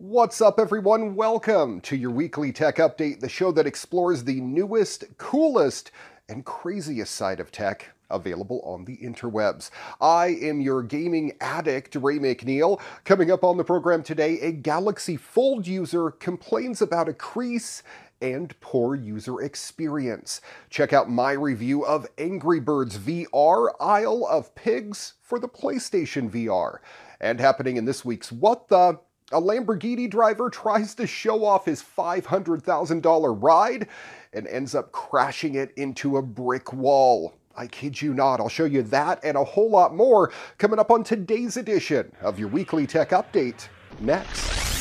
What's up, everyone? Welcome to your weekly tech update, the show that explores the newest, coolest, and craziest side of tech available on the interwebs. I am your gaming addict, Ray McNeil. Coming up on the program today, a Galaxy Fold user complains about a crease and poor user experience. Check out my review of Angry Birds VR Isle of Pigs for the PlayStation VR. And happening in this week's What the a Lamborghini driver tries to show off his $500,000 ride and ends up crashing it into a brick wall. I kid you not. I'll show you that and a whole lot more coming up on today's edition of your weekly tech update next.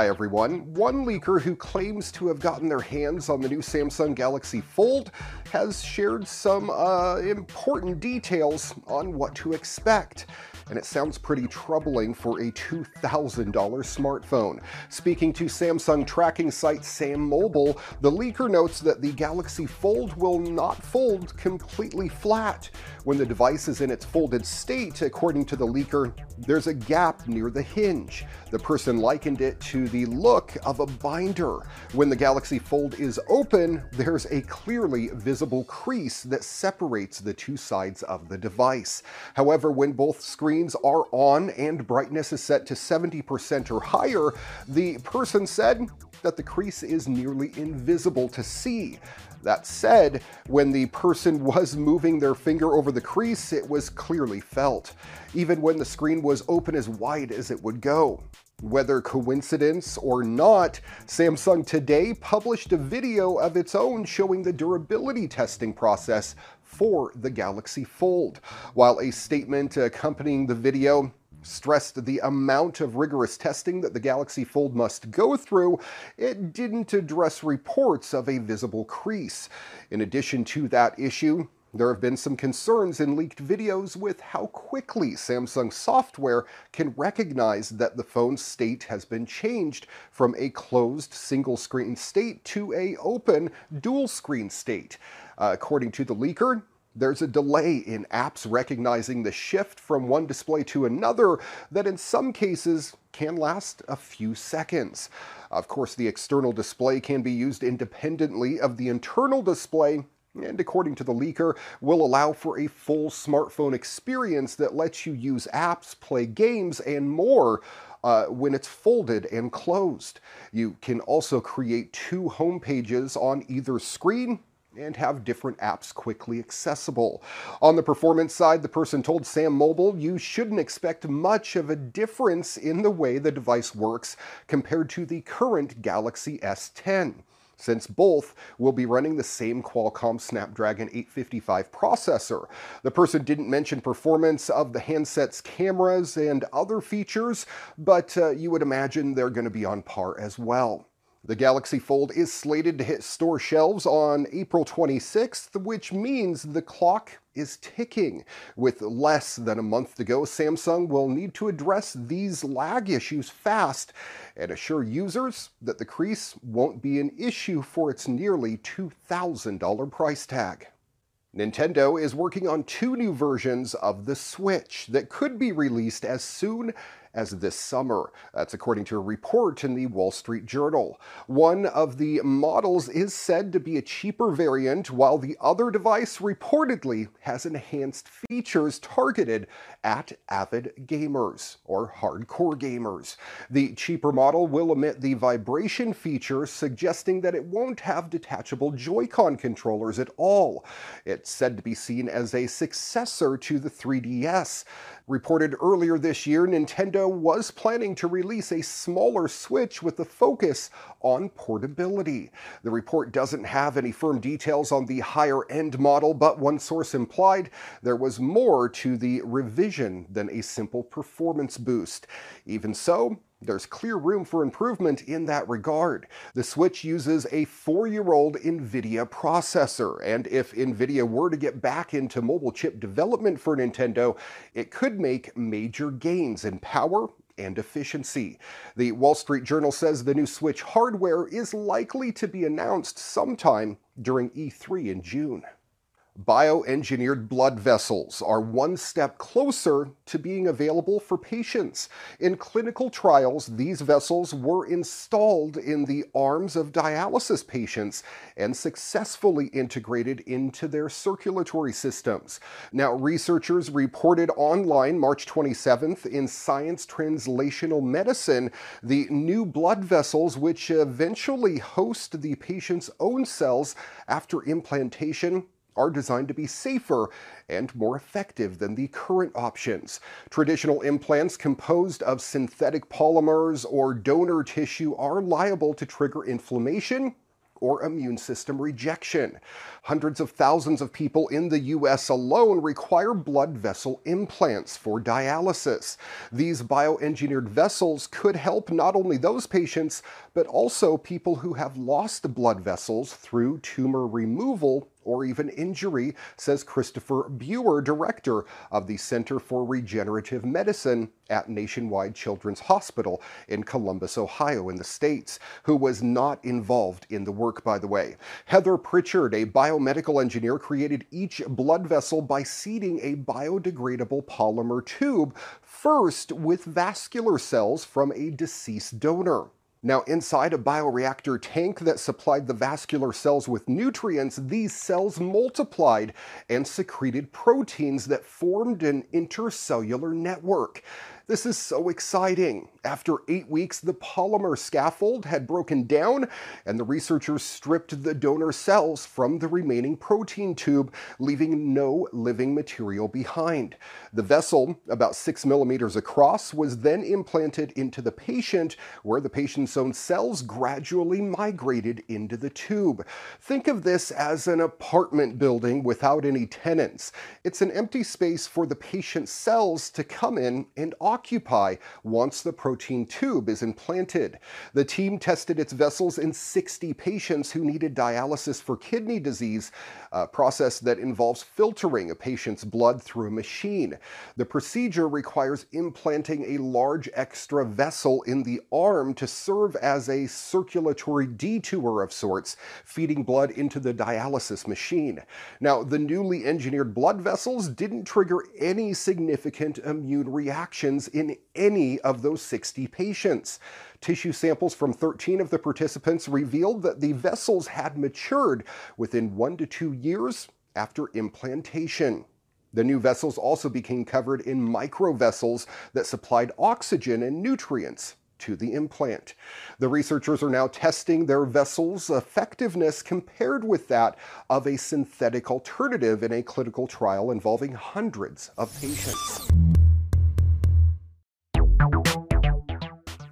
Hi everyone. One leaker who claims to have gotten their hands on the new Samsung Galaxy Fold has shared some uh, important details on what to expect and it sounds pretty troubling for a $2,000 smartphone. Speaking to Samsung tracking site SamMobile, the leaker notes that the Galaxy Fold will not fold completely flat. When the device is in its folded state, according to the leaker, there's a gap near the hinge. The person likened it to the look of a binder. When the Galaxy Fold is open, there's a clearly visible crease that separates the two sides of the device. However, when both screens are on and brightness is set to 70% or higher, the person said that the crease is nearly invisible to see. That said, when the person was moving their finger over the crease, it was clearly felt, even when the screen was open as wide as it would go. Whether coincidence or not, Samsung today published a video of its own showing the durability testing process for the Galaxy Fold. While a statement accompanying the video stressed the amount of rigorous testing that the Galaxy Fold must go through, it didn't address reports of a visible crease. In addition to that issue, there have been some concerns in leaked videos with how quickly Samsung software can recognize that the phone's state has been changed from a closed single screen state to a open dual screen state. Uh, according to the leaker, there's a delay in apps recognizing the shift from one display to another that in some cases can last a few seconds. Of course, the external display can be used independently of the internal display and according to the leaker, will allow for a full smartphone experience that lets you use apps, play games, and more uh, when it's folded and closed. You can also create two home pages on either screen and have different apps quickly accessible. On the performance side, the person told SamMobile you shouldn't expect much of a difference in the way the device works compared to the current Galaxy S10 since both will be running the same Qualcomm Snapdragon 855 processor. The person didn't mention performance of the handset's cameras and other features, but uh, you would imagine they're going to be on par as well. The Galaxy Fold is slated to hit store shelves on April 26th, which means the clock is ticking. With less than a month to go, Samsung will need to address these lag issues fast and assure users that the crease won't be an issue for its nearly $2,000 price tag. Nintendo is working on two new versions of the Switch that could be released as soon as this summer. That's according to a report in the Wall Street Journal. One of the models is said to be a cheaper variant, while the other device reportedly has enhanced features targeted at avid gamers or hardcore gamers. The cheaper model will omit the vibration feature, suggesting that it won't have detachable Joy-Con controllers at all. It's said to be seen as a successor to the 3DS. Reported earlier this year, Nintendo was planning to release a smaller Switch with the focus on portability. The report doesn't have any firm details on the higher end model, but one source implied there was more to the revision than a simple performance boost. Even so, there's clear room for improvement in that regard. The Switch uses a four-year-old NVIDIA processor, and if NVIDIA were to get back into mobile chip development for Nintendo, it could make major gains in power and efficiency. The Wall Street Journal says the new Switch hardware is likely to be announced sometime during E3 in June. Bioengineered blood vessels are one step closer to being available for patients. In clinical trials, these vessels were installed in the arms of dialysis patients and successfully integrated into their circulatory systems. Now, researchers reported online March 27th in Science Translational Medicine the new blood vessels, which eventually host the patient's own cells after implantation are designed to be safer and more effective than the current options. Traditional implants composed of synthetic polymers or donor tissue are liable to trigger inflammation or immune system rejection. Hundreds of thousands of people in the US alone require blood vessel implants for dialysis. These bioengineered vessels could help not only those patients, but also people who have lost blood vessels through tumor removal or even injury, says Christopher Breuer, director of the Center for Regenerative Medicine at Nationwide Children's Hospital in Columbus, Ohio, in the States, who was not involved in the work, by the way. Heather Prichard, a biomedical engineer, created each blood vessel by seeding a biodegradable polymer tube, first with vascular cells from a deceased donor. Now, inside a bioreactor tank that supplied the vascular cells with nutrients, these cells multiplied and secreted proteins that formed an intercellular network. This is so exciting. After eight weeks, the polymer scaffold had broken down, and the researchers stripped the donor cells from the remaining protein tube, leaving no living material behind. The vessel, about six millimeters across, was then implanted into the patient, where the patient's own cells gradually migrated into the tube. Think of this as an apartment building without any tenants. It's an empty space for the patient's cells to come in and occupy once the protein tube is implanted. The team tested its vessels in 60 patients who needed dialysis for kidney disease, a process that involves filtering a patient's blood through a machine. The procedure requires implanting a large extra vessel in the arm to serve as a circulatory detour of sorts, feeding blood into the dialysis machine. Now, the newly engineered blood vessels didn't trigger any significant immune reactions in any of those 60 patients. Tissue samples from 13 of the participants revealed that the vessels had matured within one to two years after implantation. The new vessels also became covered in microvessels that supplied oxygen and nutrients to the implant. The researchers are now testing their vessel's effectiveness compared with that of a synthetic alternative in a clinical trial involving hundreds of patients.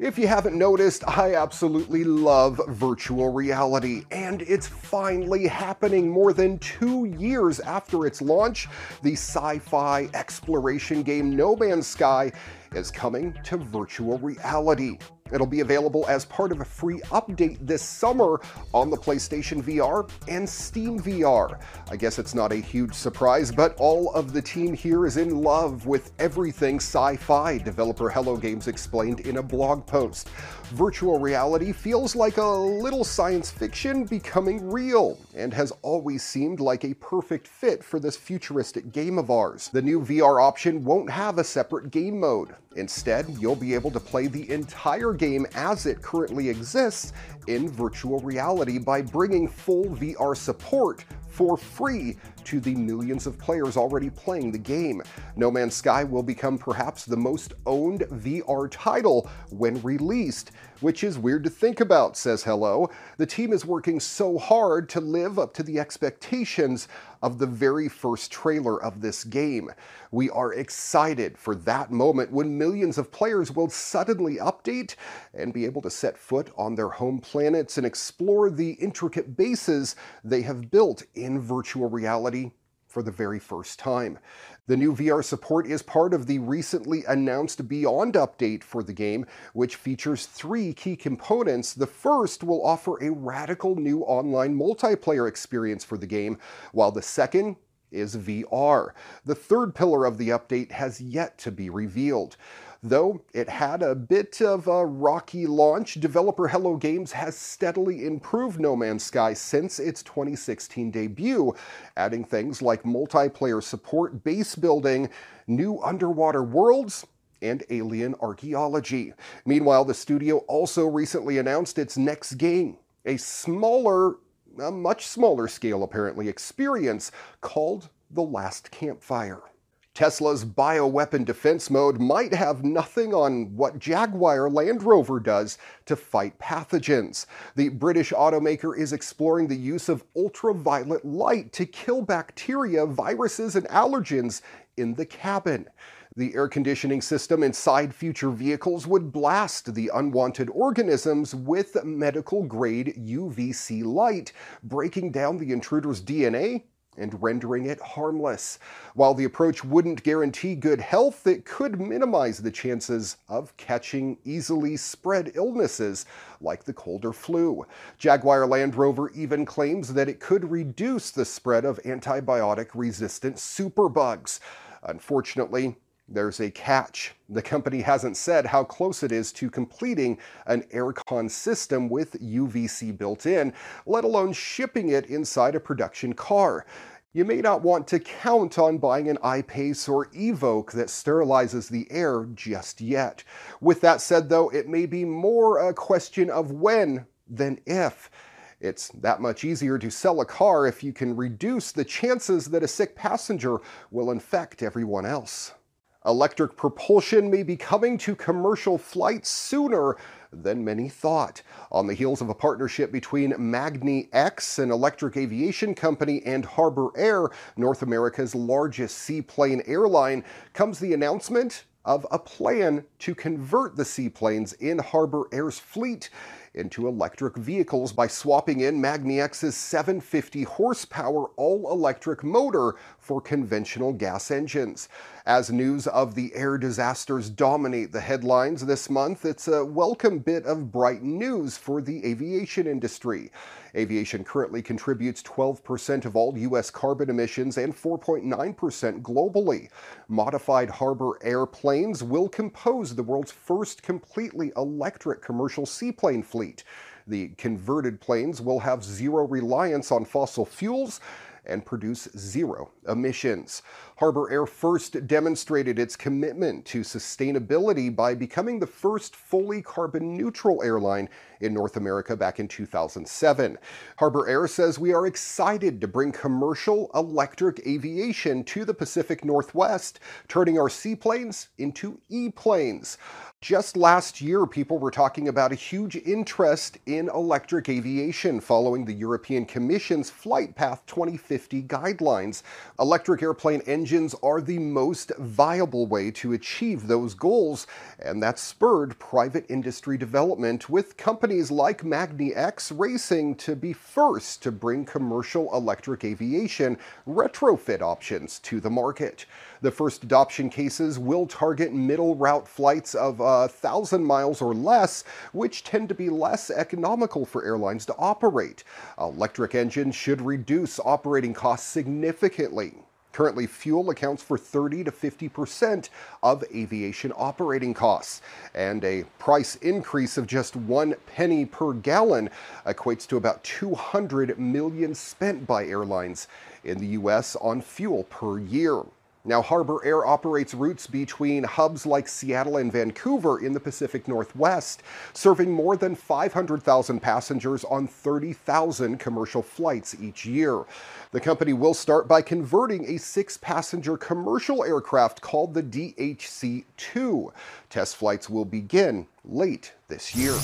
If you haven't noticed, I absolutely love virtual reality, and it's finally happening more than two years after its launch. The sci fi exploration game No Man's Sky is coming to virtual reality. It'll be available as part of a free update this summer on the PlayStation VR and Steam VR. I guess it's not a huge surprise, but all of the team here is in love with everything sci fi, developer Hello Games explained in a blog post. Virtual reality feels like a little science fiction becoming real, and has always seemed like a perfect fit for this futuristic game of ours. The new VR option won't have a separate game mode. Instead, you'll be able to play the entire game as it currently exists in virtual reality by bringing full VR support for free to the millions of players already playing the game. No Man's Sky will become perhaps the most owned VR title when released, which is weird to think about, says Hello. The team is working so hard to live up to the expectations of the very first trailer of this game. We are excited for that moment when millions of players will suddenly update and be able to set foot on their home planets and explore the intricate bases they have built in virtual reality for the very first time. The new VR support is part of the recently announced Beyond update for the game, which features three key components. The first will offer a radical new online multiplayer experience for the game, while the second is VR. The third pillar of the update has yet to be revealed. Though it had a bit of a rocky launch, developer Hello Games has steadily improved No Man's Sky since its 2016 debut, adding things like multiplayer support, base building, new underwater worlds, and alien archaeology. Meanwhile, the studio also recently announced its next game, a smaller, a much smaller scale apparently, experience called The Last Campfire. Tesla's bioweapon defense mode might have nothing on what Jaguar Land Rover does to fight pathogens. The British automaker is exploring the use of ultraviolet light to kill bacteria, viruses, and allergens in the cabin. The air conditioning system inside future vehicles would blast the unwanted organisms with medical grade UVC light, breaking down the intruder's DNA and rendering it harmless. While the approach wouldn't guarantee good health, it could minimize the chances of catching easily spread illnesses like the cold or flu. Jaguar Land Rover even claims that it could reduce the spread of antibiotic resistant superbugs. Unfortunately, there's a catch. The company hasn't said how close it is to completing an aircon system with UVC built in, let alone shipping it inside a production car. You may not want to count on buying an I-Pace or Evoque that sterilizes the air just yet. With that said, though, it may be more a question of when than if. It's that much easier to sell a car if you can reduce the chances that a sick passenger will infect everyone else. Electric propulsion may be coming to commercial flights sooner than many thought. On the heels of a partnership between magniX, an electric aviation company, and Harbour Air, North America's largest seaplane airline, comes the announcement of a plan to convert the seaplanes in Harbour Air's fleet into electric vehicles by swapping in magniX's 750 horsepower all electric motor for conventional gas engines. As news of the air disasters dominate the headlines this month, it's a welcome bit of bright news for the aviation industry. Aviation currently contributes 12% of all U.S. carbon emissions and 4.9% globally. Modified Harbour airplanes will compose the world's first completely electric commercial seaplane fleet. The converted planes will have zero reliance on fossil fuels and produce zero emissions. Harbour Air first demonstrated its commitment to sustainability by becoming the first fully carbon neutral airline in North America back in 2007. Harbour Air says we are excited to bring commercial electric aviation to the Pacific Northwest, turning our seaplanes into e-planes. Just last year, people were talking about a huge interest in electric aviation following the European Commission's Flight Path 2050 guidelines. Electric airplane engines are the most viable way to achieve those goals, and that spurred private industry development with companies like magniX racing to be first to bring commercial electric aviation retrofit options to the market. The first adoption cases will target middle route flights of a uh, thousand miles or less, which tend to be less economical for airlines to operate. Electric engines should reduce operating costs significantly. Currently, fuel accounts for 30 to 50% of aviation operating costs, and a price increase of just one penny per gallon equates to about 200 million spent by airlines in the U.S. on fuel per year. Now, Harbour Air operates routes between hubs like Seattle and Vancouver in the Pacific Northwest, serving more than 500,000 passengers on 30,000 commercial flights each year. The company will start by converting a six passenger commercial aircraft called the DHC 2. Test flights will begin late this year.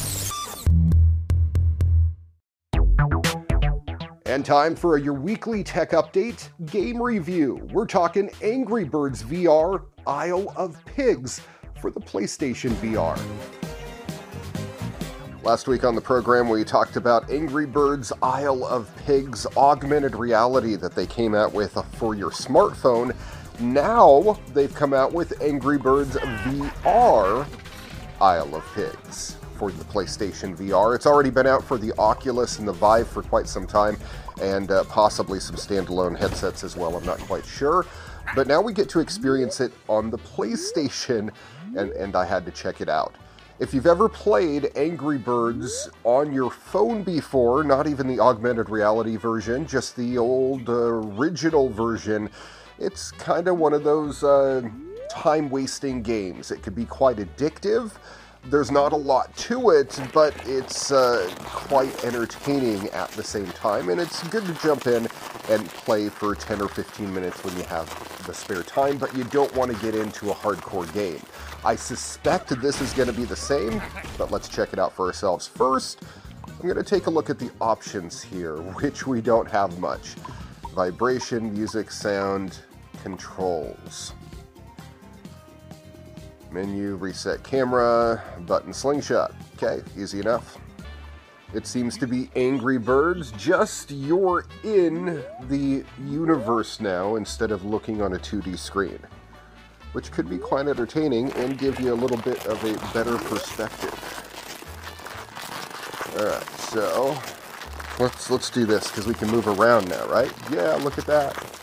And time for your weekly tech update game review. We're talking Angry Birds VR Isle of Pigs for the PlayStation VR. Last week on the program, we talked about Angry Birds Isle of Pigs augmented reality that they came out with for your smartphone. Now they've come out with Angry Birds VR Isle of Pigs for the PlayStation VR. It's already been out for the Oculus and the Vive for quite some time, and uh, possibly some standalone headsets as well. I'm not quite sure. But now we get to experience it on the PlayStation and, and I had to check it out. If you've ever played Angry Birds on your phone before, not even the augmented reality version, just the old uh, original version, it's kind of one of those uh, time wasting games. It could be quite addictive. There's not a lot to it, but it's uh, quite entertaining at the same time, and it's good to jump in and play for 10 or 15 minutes when you have the spare time, but you don't want to get into a hardcore game. I suspect this is going to be the same, but let's check it out for ourselves. First, I'm going to take a look at the options here, which we don't have much. Vibration, music, sound, controls. Menu, reset camera, button slingshot. Okay, easy enough. It seems to be Angry Birds, just you're in the universe now instead of looking on a 2D screen, which could be quite entertaining and give you a little bit of a better perspective. Alright, so let's let's do this because we can move around now, right? Yeah, look at that.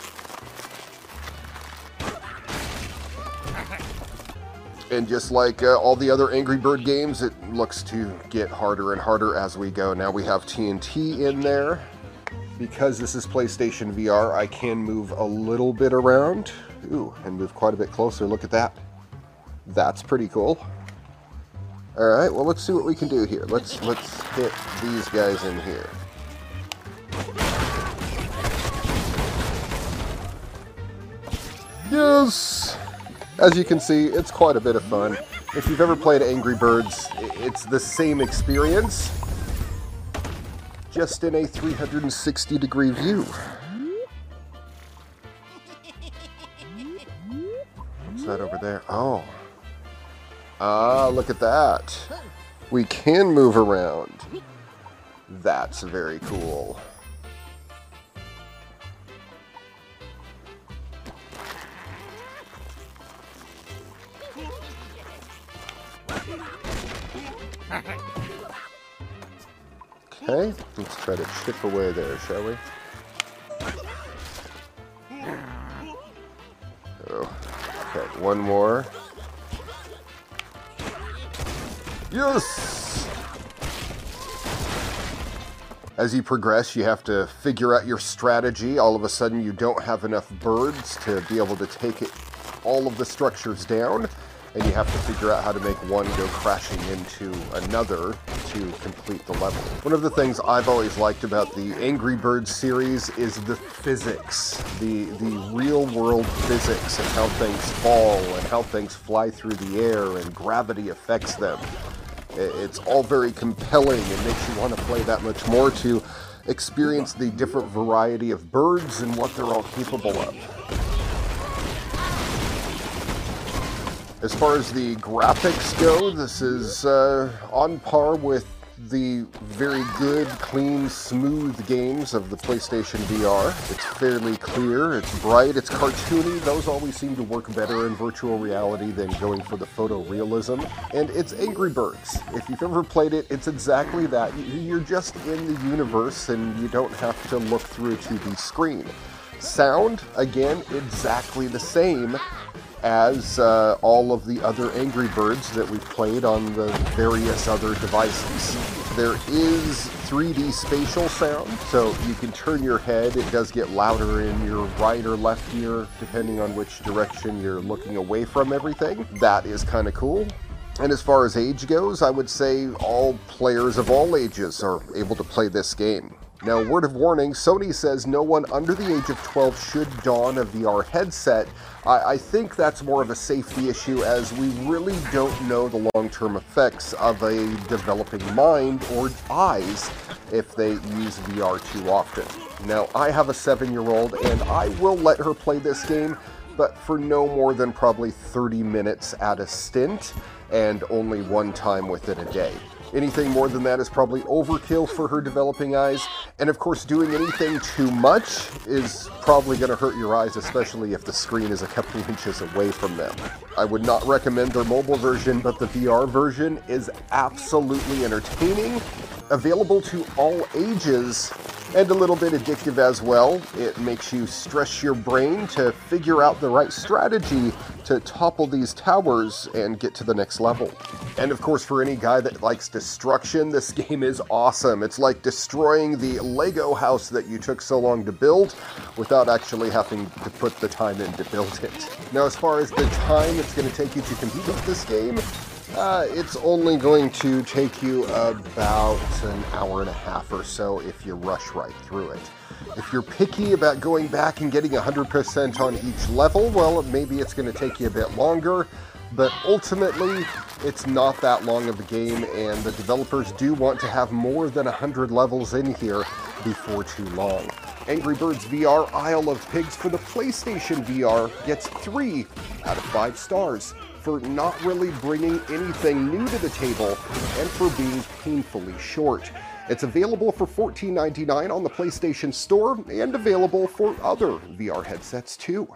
And just like uh, all the other Angry Bird games, it looks to get harder and harder as we go. Now we have TNT in there. Because this is PlayStation VR, I can move a little bit around. Ooh, and move quite a bit closer. Look at that. That's pretty cool. All right, well, let's see what we can do here. Let's let's hit these guys in here. Yes! As you can see, it's quite a bit of fun. If you've ever played Angry Birds, it's the same experience, just in a 360 degree view. What's that over there? Oh. Ah, look at that. We can move around. That's very cool. Okay, let's try to chip away there, shall we? Oh, okay, one more. Yes! As you progress, you have to figure out your strategy. All of a sudden, you don't have enough birds to be able to take it, all of the structures down and you have to figure out how to make one go crashing into another to complete the level. One of the things I've always liked about the Angry Birds series is the physics, the, the real world physics of how things fall and how things fly through the air and gravity affects them. It's all very compelling and makes you want to play that much more to experience the different variety of birds and what they're all capable of. As far as the graphics go, this is uh, on par with the very good, clean, smooth games of the PlayStation VR. It's fairly clear, it's bright, it's cartoony. Those always seem to work better in virtual reality than going for the photorealism. And it's Angry Birds. If you've ever played it, it's exactly that. You're just in the universe and you don't have to look through a 2D screen. Sound, again, exactly the same as uh, all of the other Angry Birds that we've played on the various other devices. There is 3D spatial sound, so you can turn your head. It does get louder in your right or left ear, depending on which direction you're looking away from everything. That is kind of cool. And as far as age goes, I would say all players of all ages are able to play this game. Now, word of warning, Sony says no one under the age of 12 should don a VR headset. I, I think that's more of a safety issue as we really don't know the long-term effects of a developing mind or eyes if they use VR too often. Now, I have a seven-year-old and I will let her play this game, but for no more than probably 30 minutes at a stint and only one time within a day. Anything more than that is probably overkill for her developing eyes. And of course, doing anything too much is probably going to hurt your eyes, especially if the screen is a couple inches away from them. I would not recommend their mobile version, but the VR version is absolutely entertaining, available to all ages, and a little bit addictive as well. It makes you stress your brain to figure out the right strategy to topple these towers and get to the next level. And of course, for any guy that likes destruction, this game is awesome. It's like destroying the Lego house that you took so long to build without actually having to put the time in to build it. Now, as far as the time it's going to take you to complete this game, uh, it's only going to take you about an hour and a half or so if you rush right through it. If you're picky about going back and getting 100% on each level, well, maybe it's going to take you a bit longer, but ultimately, it's not that long of a game, and the developers do want to have more than 100 levels in here before too long. Angry Birds VR Isle of Pigs for the PlayStation VR gets 3 out of 5 stars for not really bringing anything new to the table and for being painfully short. It's available for $14.99 on the PlayStation Store and available for other VR headsets too.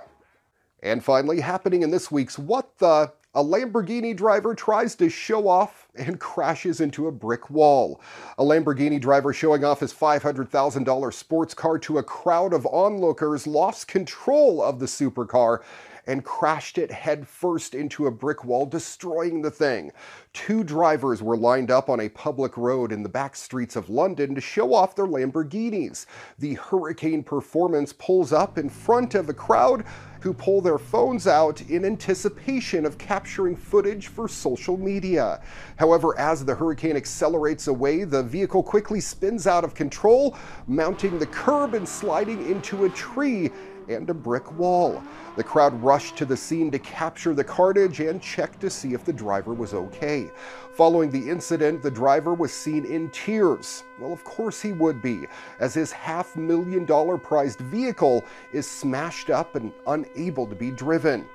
And finally, happening in this week's What the a Lamborghini driver tries to show off and crashes into a brick wall. A Lamborghini driver showing off his $500,000 sports car to a crowd of onlookers lost control of the supercar and crashed it headfirst into a brick wall, destroying the thing. Two drivers were lined up on a public road in the back streets of London to show off their Lamborghinis. The Huracán Performante pulls up in front of a crowd who pull their phones out in anticipation of capturing footage for social media. However, as the Huracán accelerates away, the vehicle quickly spins out of control, mounting the curb and sliding into a tree and a brick wall. The crowd rushed to the scene to capture the carnage and check to see if the driver was okay. Following the incident, the driver was seen in tears. Well, of course he would be, as his half million dollar prized vehicle is smashed up and unable to be driven.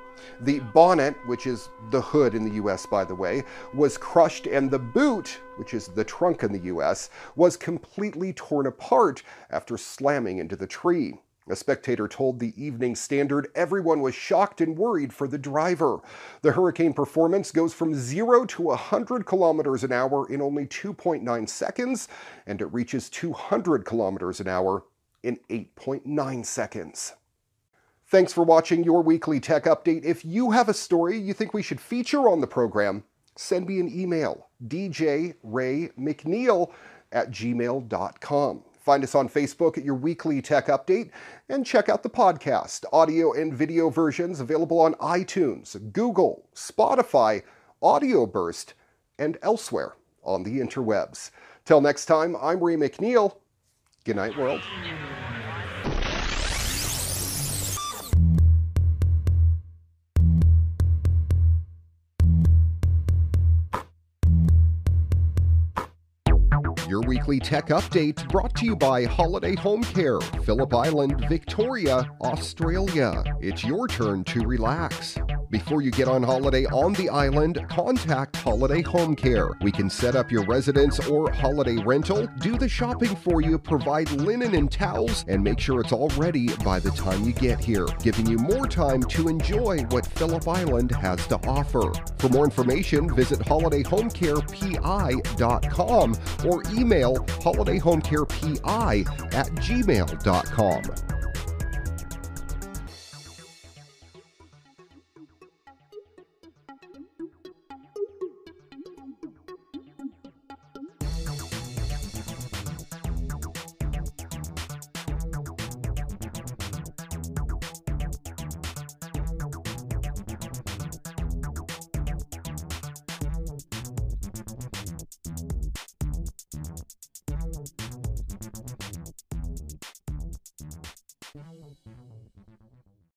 The bonnet, which is the hood in the US, by the way, was crushed, and the boot, which is the trunk in the US, was completely torn apart after slamming into the tree. A spectator told the Evening Standard everyone was shocked and worried for the driver. The Huracán Performante goes from 0 to 100 kilometers an hour in only 2.9 seconds, and it reaches 200 kilometers an hour in 8.9 seconds. Thanks for watching your weekly tech update. If you have a story you think we should feature on the program, send me an email, djraymcneil at gmail.com. Find us on Facebook at your weekly tech update and check out the podcast, audio and video versions available on iTunes, Google, Spotify, Audioburst, and elsewhere on the interwebs. Till next time, I'm Ray McNeil. Good night, world. Your weekly tech update brought to you by Holiday Home Care, Phillip Island, Victoria, Australia. It's your turn to relax. Before you get on holiday on the island, contact Holiday Home Care. We can set up your residence or holiday rental, do the shopping for you, provide linen and towels, and make sure it's all ready by the time you get here, giving you more time to enjoy what Phillip Island has to offer. For more information, visit holidayhomecarepi.com or email holidayhomecarepi at gmail.com.